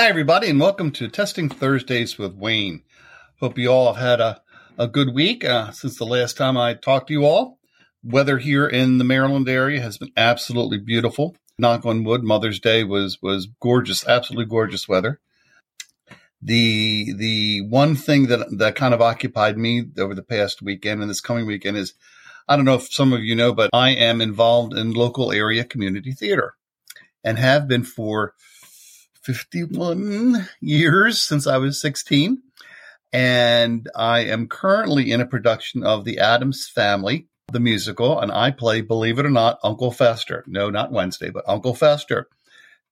Hi, everybody, and welcome to Testing Thursdays with Wayne. Hope you all have had a, a good week uh, since the last time I talked to you all. Weather here in the Maryland area has been absolutely beautiful. Knock on wood, Mother's Day was was gorgeous, absolutely gorgeous weather. The the one thing that that kind of occupied me over the past weekend and this coming weekend is I don't know if some of you know, but I am involved in local area community theater and have been for 51 years since I was 16. And I am currently in a production of The Addams Family, the musical, and I play, believe it or not, Uncle Fester. No, not Wednesday, but Uncle Fester.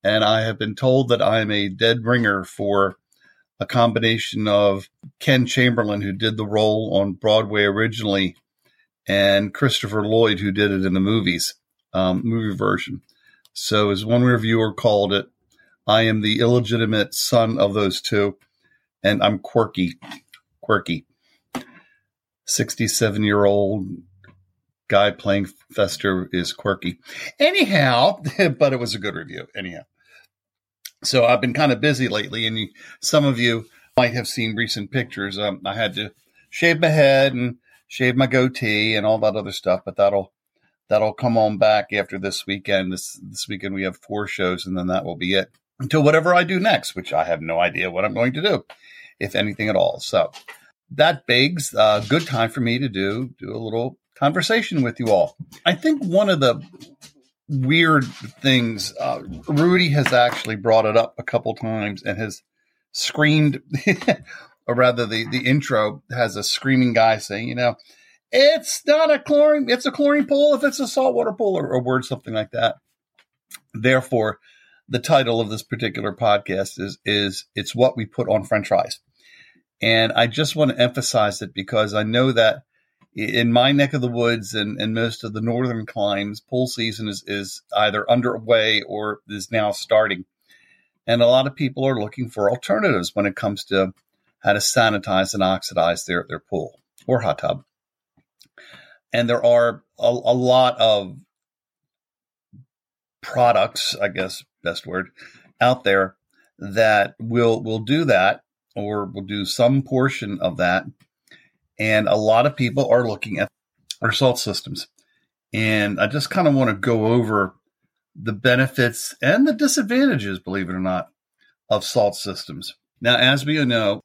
And I have been told that I'm a dead ringer for a combination of Kevin Chamberlin, who did the role on Broadway originally, and Christopher Lloyd, who did it in the movies, um, movie version. So, as one reviewer called it, I am the illegitimate son of those two, and I'm quirky. Quirky. 67 year old guy playing Fester is quirky. Anyhow, but it was a good review. Anyhow. So I've been kind of busy lately, and you, some of you might have seen recent pictures. Um, I had to shave my head and shave my goatee and all that other stuff, but that'll that'll come on back after this weekend. This this weekend we have four shows, and then that will be it until whatever I do next, which I have no idea what I'm going to do, if anything at all. So that begs a good time for me to do do a little conversation with you all. I think one of the weird things uh, Rudy has actually brought it up a couple times and has screamed, or rather, the the intro has a screaming guy saying, you know. It's not a chlorine. It's a chlorine pool if it's a saltwater pool, or a word something like that. Therefore, the title of this particular podcast is is it's what we put on french fries. And i just want to emphasize it because i know that in my neck of the woods and, and most of the northern climes pool season is, is either underway or is now starting. And a lot of people are looking for alternatives when it comes to how to sanitize and oxidize their, their pool or hot tub. And there are a, a lot of products, I guess best word, out there that will will do that or will do some portion of that. And a lot of people are looking at our salt systems. And I just kind of want to go over the benefits and the disadvantages, believe it or not, of salt systems. Now, as we know,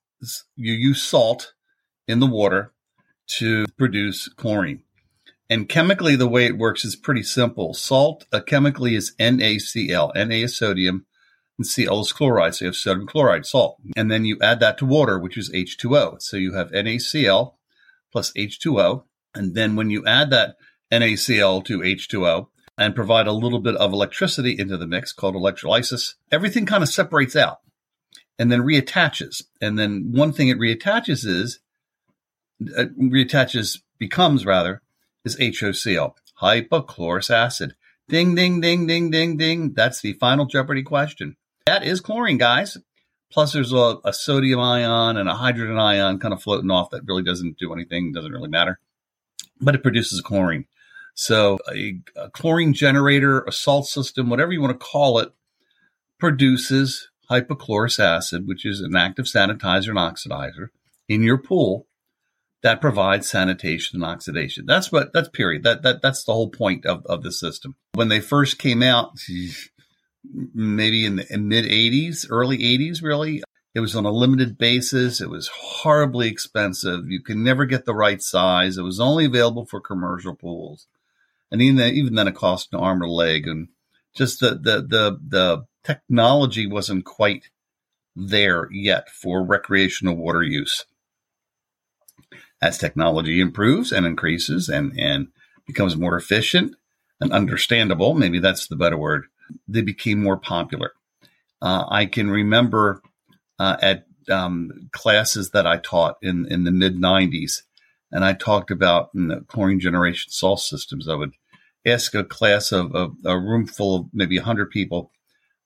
you use salt in the water to produce chlorine. And chemically, the way it works is pretty simple. Salt uh, chemically is NaCl. Na is sodium, and Cl is chloride. So you have sodium chloride, salt. And then you add that to water, which is H2O. So you have NaCl plus H2O. And then when you add that NaCl to H2O and provide a little bit of electricity into the mix called electrolysis, everything kind of separates out and then reattaches. And then one thing it reattaches is, uh, reattaches becomes rather, is HOCl, hypochlorous acid. Ding, ding, ding, ding, ding, ding. That's the final Jeopardy question. That is chlorine, guys. Plus, there's a, a, sodium ion and a hydrogen ion kind of floating off that really doesn't do anything, doesn't really matter, but it produces chlorine. So, a, a chlorine generator, a salt system, whatever you want to call it, produces hypochlorous acid, which is an active sanitizer and oxidizer in your pool that provides sanitation and oxidation. That's what that's period. That that that's the whole point of, of the system. When they first came out, maybe in the mid 80s, early 80s, really, it was on a limited basis. It was horribly expensive. You could never get the right size. It was only available for commercial pools, and even then, even then, it cost an arm and a leg. And just the the the the technology wasn't quite there yet for recreational water use. As technology improves and increases and, and becomes more efficient and understandable, maybe that's the better word, they became more popular. Uh, I can remember uh, at um, classes that I taught in, in the mid 90s, and I talked about the chlorine generation salt systems. I would ask a class of, of a room full of maybe 100 people,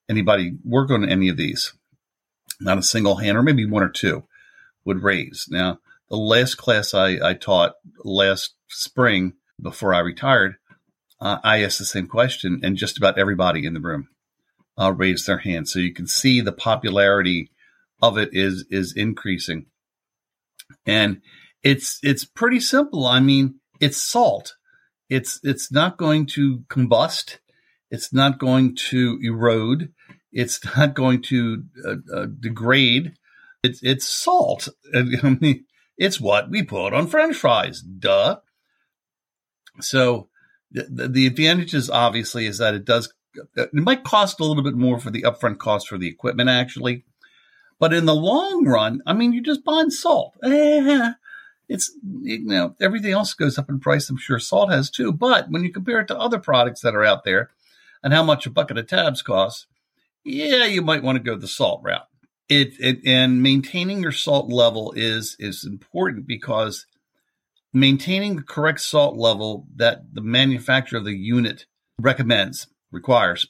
anybody work on any of these? Not a single hand, or maybe one or two would raise. Now, the last class I, I taught last spring before I retired, uh, I asked the same question, and just about everybody in the room uh, raised their hand. So you can see the popularity of it is is increasing, and it's it's pretty simple. I mean, it's salt. It's it's not going to combust. It's not going to erode. It's not going to uh, uh, degrade. It's it's salt. I mean, it's what we put on French fries. Duh. So the, the advantages obviously is that it does. It might cost a little bit more for the upfront cost for the equipment, actually, but in the long run, I mean, you're just buying salt. Eh, it's you know everything else goes up in price. I'm sure salt has too. But when you compare it to other products that are out there, and how much a bucket of tabs costs, yeah, you might want to go the salt route. It, it and maintaining your salt level is is important because maintaining the correct salt level that the manufacturer of the unit recommends requires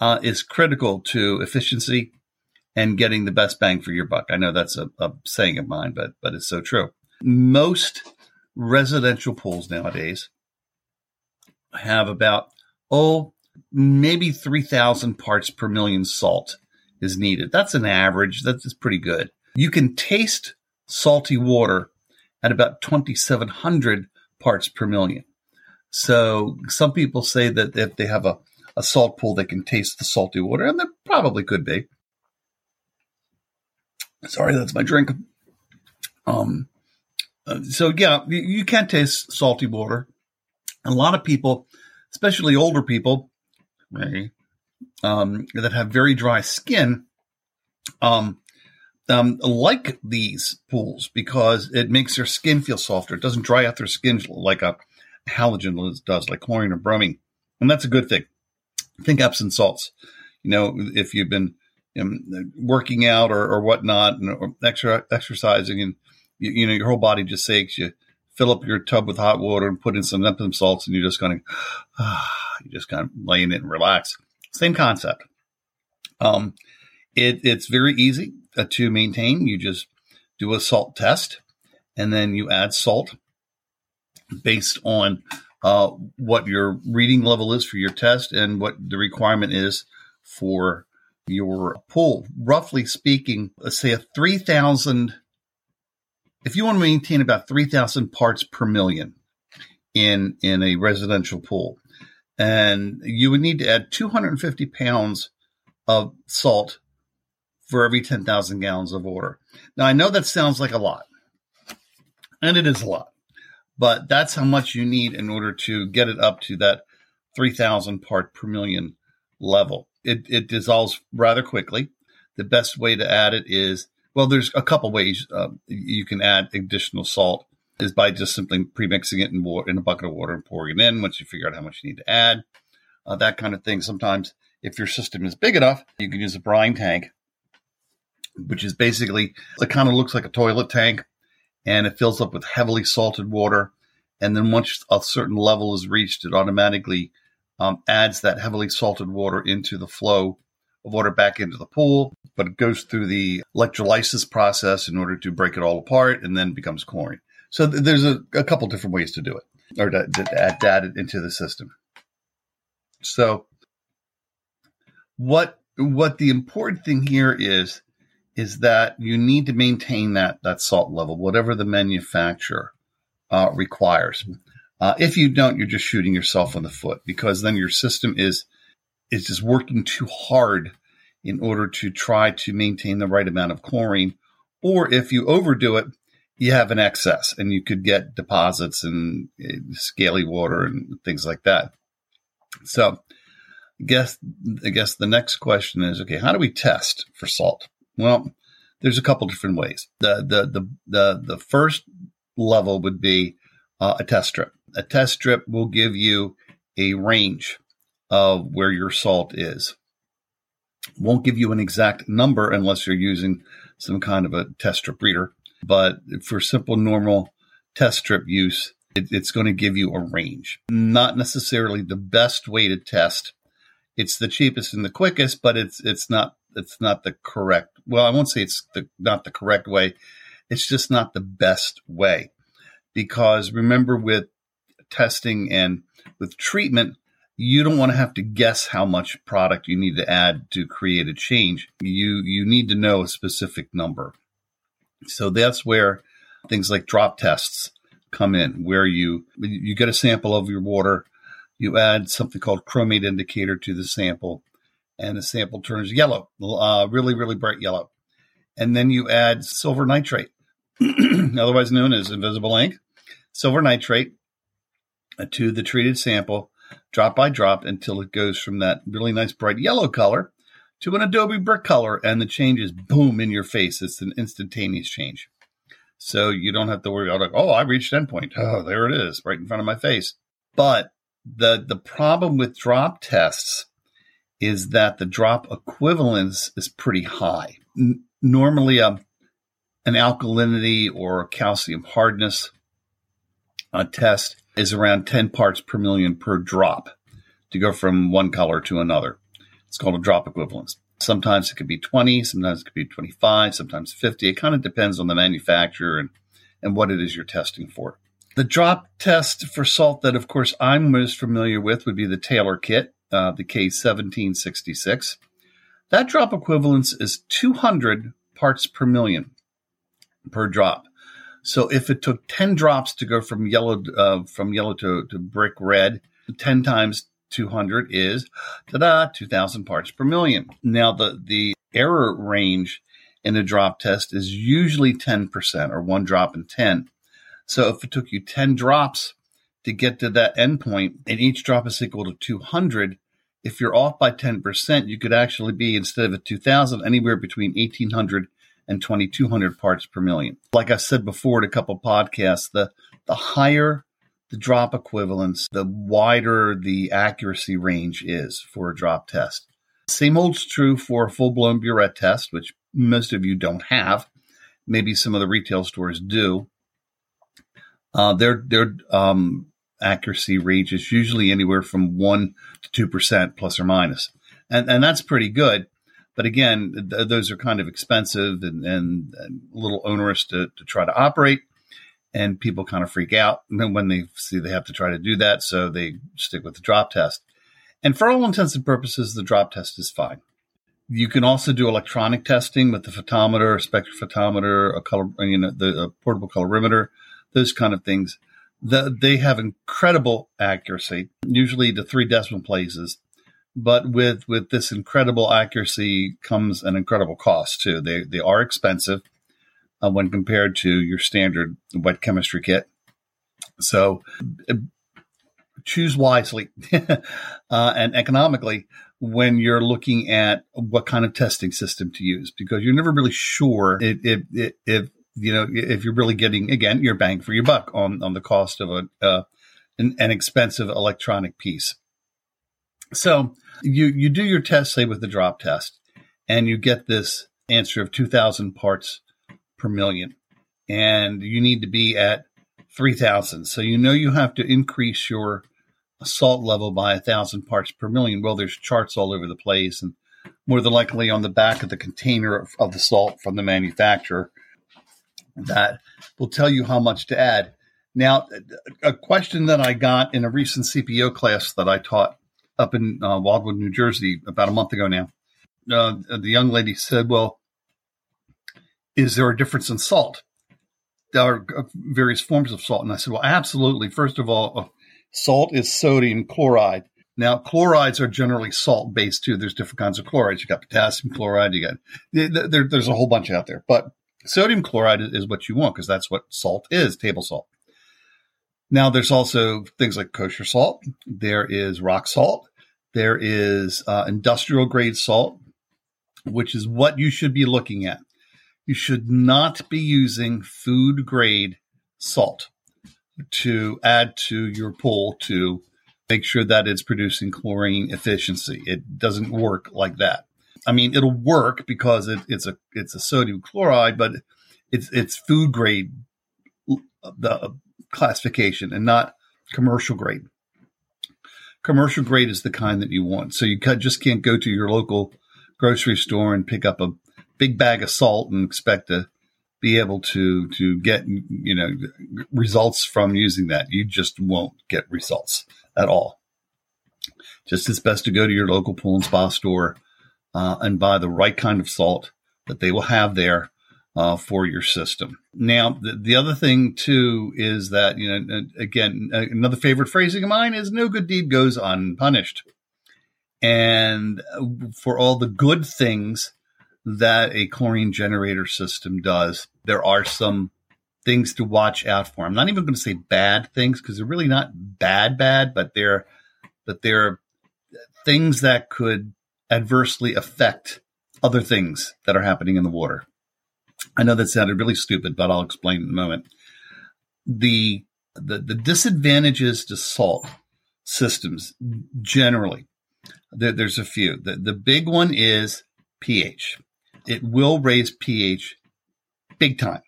uh, is critical to efficiency and getting the best bang for your buck. I know that's a, a saying of mine, but but it's so true. Most residential pools nowadays have about oh maybe 3000 parts per million salt is needed. That's an average. That's pretty good. You can taste salty water at about 2700 parts per million. So some people say that if they have a, a salt pool, they can taste the salty water, and there probably could be. Sorry, that's my drink. Um, so yeah, you, can taste salty water. A lot of people, especially older people, um, that have very dry skin, um, um, like these pools because it makes their skin feel softer. It doesn't dry out their skin like a halogen does, like chlorine or bromine, and that's a good thing. Think Epsom salts. You know, if you've been um, working out or, or whatnot, and, or extra exercising, and you, you, know your whole body just aches. You fill up your tub with hot water and put in some Epsom salts, and you're just going to, you just kind of lay in it and relax. Same concept. Um, it, it's very easy uh, to maintain. You just do a salt test, and then you add salt based on uh, what your reading level is for your test and what the requirement is for your pool. Roughly speaking, let's say a 3,000, if you want to maintain about 3,000 parts per million in, in a residential pool, and you would need to add 250 pounds of salt for every 10,000 gallons of water. Now, I know that sounds like a lot, and it is a lot, but that's how much you need in order to get it up to that 3,000 part per million level it, it dissolves rather quickly. The best way to add it is well, there's a couple ways uh, you can add additional salt is by just simply pre-mixing it in water in a bucket of water and pouring it in. Once you figure out how much you need to add, uh, that kind of thing. Sometimes, if your system is big enough, you can use a brine tank, which is basically it kind of looks like a toilet tank, and it fills up with heavily salted water. And then once a certain level is reached, it automatically um, adds that heavily salted water into the flow of water back into the pool, but it goes through the electrolysis process in order to break it all apart and then becomes chlorine. So th- there's a, a, couple different ways to do it or to, to add, it into the system. So what what the important thing here is is that you need to maintain that that salt level, whatever the manufacturer uh, requires. Uh, if you don't, you're just shooting yourself in the foot because then your system is is just working too hard in order to try to maintain the right amount of chlorine. Or if you overdo it, you have an excess and you could get deposits and uh, scaly water and things like that. So I guess I guess the next question is okay, how do we test for salt? Well, there's a couple different ways. The the the the, the first level would be uh, a test strip. A test strip will give you a range of where your salt is. Won't give you an exact number unless you're using some kind of a test strip reader. But for simple, normal test strip use, it, it's going to give you a range. Not necessarily the best way to test. It's the cheapest and the quickest, but it's it's not it's not the correct. Well, I won't say it's the, not the correct way. It's just not the best way because remember with testing and with treatment, you don't want to have to guess how much product you need to add to create a change. You you need to know a specific number. So that's where things like drop tests come in, where you you get a sample of your water, you add something called chromate indicator to the sample, and the sample turns yellow, uh, really really bright yellow, and then you add silver nitrate, otherwise known as invisible ink, silver nitrate, uh, to the treated sample drop by drop until it goes from that really nice bright yellow color to an adobe brick color and the change is boom in your face. It's an instantaneous change. So you don't have to worry about like oh i reached endpoint. Oh there it is right in front of my face. But the the problem with drop tests is that the drop equivalence is pretty high. N- normally a, um, an alkalinity or calcium hardness a test is around 10 parts per million per drop to go from one color to another. It's called a drop equivalence. Sometimes it could be 20, sometimes it could be 25, sometimes 50. It kind of depends on the manufacturer and, and what it is you're testing for. The drop test for salt that, of course, I'm most familiar with would be the Taylor kit, uh, the K1766. That drop equivalence is 200 parts per million per drop. So if it took 10 drops to go from yellow, uh, from yellow to, to brick red, 10 times 200 is, ta-da, 2000 parts per million. Now the, the error range in a drop test is usually 10% or one drop in 10. So if it took you 10 drops to get to that endpoint and each drop is equal to 200, if you're off by 10%, you could actually be, instead of a 2000, anywhere between 1800 and 2200 parts per million. Like I said before in a couple podcasts, the, the higher the drop equivalence, the wider the accuracy range is for a drop test. Same holds true for a full blown burette test, which most of you don't have. Maybe some of the retail stores do. Uh, their their um, accuracy range is usually anywhere from one to two percent plus or minus, and and that's pretty good. But again, th- those are kind of expensive and, and, and a little onerous to, to try to operate. And people kind of freak out when they see they have to try to do that. So they stick with the drop test. And for all intents and purposes, the drop test is fine. You can also do electronic testing with the photometer, spectrophotometer, a color, you know, the portable colorimeter, those kind of things. The, they have incredible accuracy, usually to three decimal places but with with this incredible accuracy comes an incredible cost too. They they are expensive uh, when compared to your standard wet chemistry kit. So uh, choose wisely uh, and economically when you're looking at what kind of testing system to use because you're never really sure if, if, if you know if you're really getting again your bang for your buck on on the cost of a uh, an, an expensive electronic piece. So you you do your test, say with the drop test, and you get this answer of two thousand parts per million, and you need to be at three thousand. So you know you have to increase your salt level by a thousand parts per million. Well, there's charts all over the place, and more than likely on the back of the container of, of the salt from the manufacturer that will tell you how much to add. Now, a question that I got in a recent CPO class that I taught up in uh, Wildwood, New Jersey, about a month ago now. Uh, the young lady said, "Well, is there a difference in salt? There are uh, various forms of salt." And I said, "Well, absolutely. First of all, uh, salt is sodium chloride. Now, chlorides are generally salt based too. There's different kinds of chlorides. You got potassium chloride. You got there, there's a whole bunch out there, but sodium chloride is what you want because that's what salt is, table salt." Now, there's also things like kosher salt. There is rock salt. There is uh, industrial grade salt. which is what you should be looking at. You should not be using food grade salt to add to your pool to make sure that it's producing chlorine efficiency. It doesn't work like that. I mean, it'll work because it, it's a it's a sodium chloride, but it's it's food grade the classification and not commercial grade. Commercial grade is the kind that you want. So you just can't go to your local grocery store and pick up a big bag of salt and expect to be able to to get you know results from using that. You just won't get results at all. Just it's best to go to your local pool and spa store uh, and buy the right kind of salt that they will have there uh, for your system. Now, the, the, other thing too is that you know again another favorite phrasing of mine is "no good deed goes unpunished," and for all the good things that a chlorine generator system does, there are some things to watch out for. I'm not even going to say bad things because they're really not bad, bad, but they're but they're things that could adversely affect other things that are happening in the water. I know that sounded really stupid, but I'll explain in a moment. The the, the disadvantages to salt systems generally, there, there's a few. The, the big one is pH it will raise pH big time.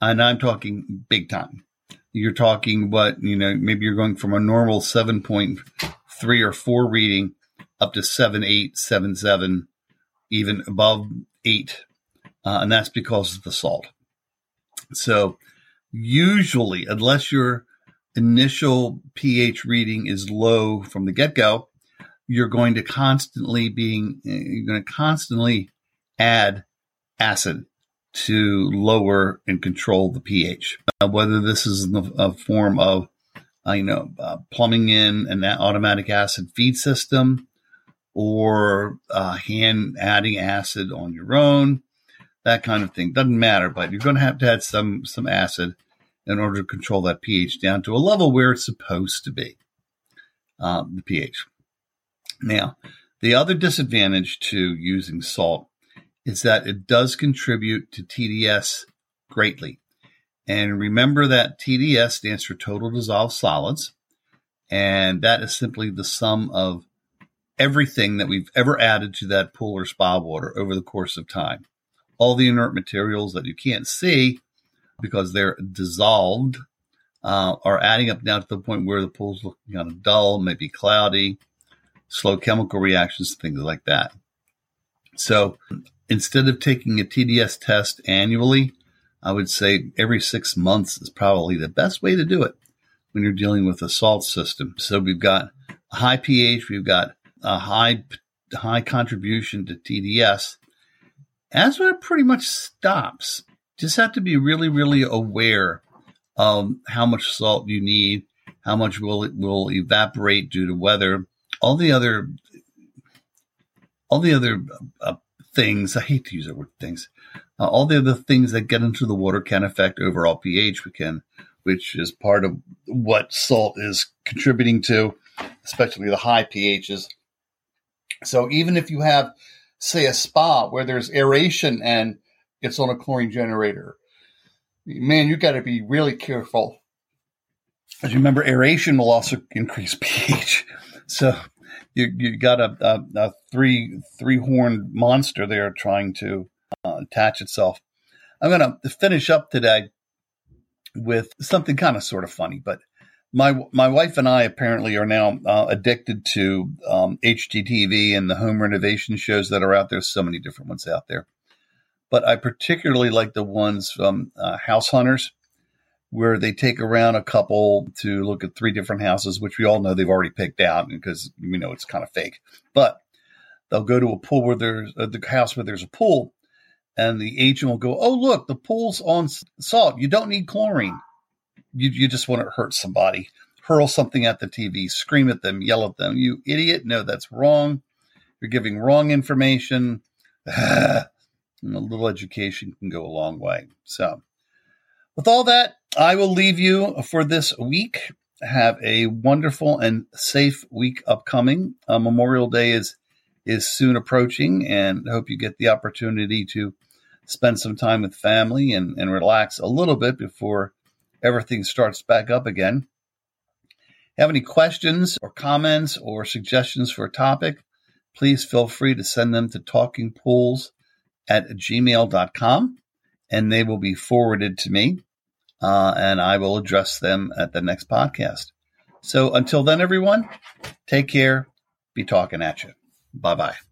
And I'm talking big time. You're talking what, you know, maybe you're going from a normal 7.3 or 4 reading up to 7, 8, 7, 7, even above 8. Uh, and that's because of the salt. So usually, unless your initial pH reading is low from the get go, you're going to constantly being, you're going to constantly add acid to lower and control the pH. Uh, whether this is in the a form of, uh, you know, uh, plumbing in an automatic acid feed system or uh, hand adding acid on your own, that kind of thing doesn't matter. But you're going to have to add some some acid in order to control that pH down to a level where it's supposed to be. Um, the pH. Now, the other disadvantage to using salt is that it does contribute to TDS greatly. And remember that TDS stands for total dissolved solids. And that is simply the sum of everything that we've ever added to that pool or spa water over the course of time. All the inert materials that you can't see because they're dissolved uh, are adding up now to the point where the pool's looking kind of dull, maybe cloudy, slow chemical reactions, things like that. So instead of taking a TDS test annually, I would say every six months is probably the best way to do it when you're dealing with a salt system. So we've got a high pH, we've got a high high contribution to TDS. That's where it pretty much stops. Just have to be really, really aware of how much salt you need, how much will it will evaporate due to weather, all the other all the other uh, things, I hate to use the word things, uh, all the other things that get into the water can affect overall pH, we can, which is part of what salt is contributing to, especially the high pHs. So even if you have, say, a spa where there's aeration and it's on a chlorine generator, man, you've got to be really careful. As you remember, aeration will also increase pH. So you you got a, a, a three three horned monster there trying to uh, attach itself. I'm going to finish up today with something kind of sort of funny, but my my wife and I apparently are now uh, addicted to um, HGTV and the home renovation shows that are out there. So many different ones out there, but I particularly like the ones from uh, House Hunters where they take around a couple to look at three different houses, which we all know they've already picked out because we know it's kind of fake. But they'll go to a pool where there's uh, the house where there's a pool, and the agent will go, "Oh, look, the pool's on salt. You don't need chlorine. You you just want to hurt somebody." Hurl something at the TV, scream at them, yell at them. You idiot. No, that's wrong. You're giving wrong information. a little education can go a long way. So, with all that, I will leave you for this week. Have a wonderful and safe week upcoming. Uh, Memorial Day is is soon approaching, and hope you get the opportunity to spend some time with family and, and relax a little bit before everything starts back up again. Have any questions or comments or suggestions for a topic? Please feel free to send them to talkingpools at gmail.com and they will be forwarded to me uh, and I will address them at the next podcast. So until then, everyone, take care. Be talking at you. Bye bye.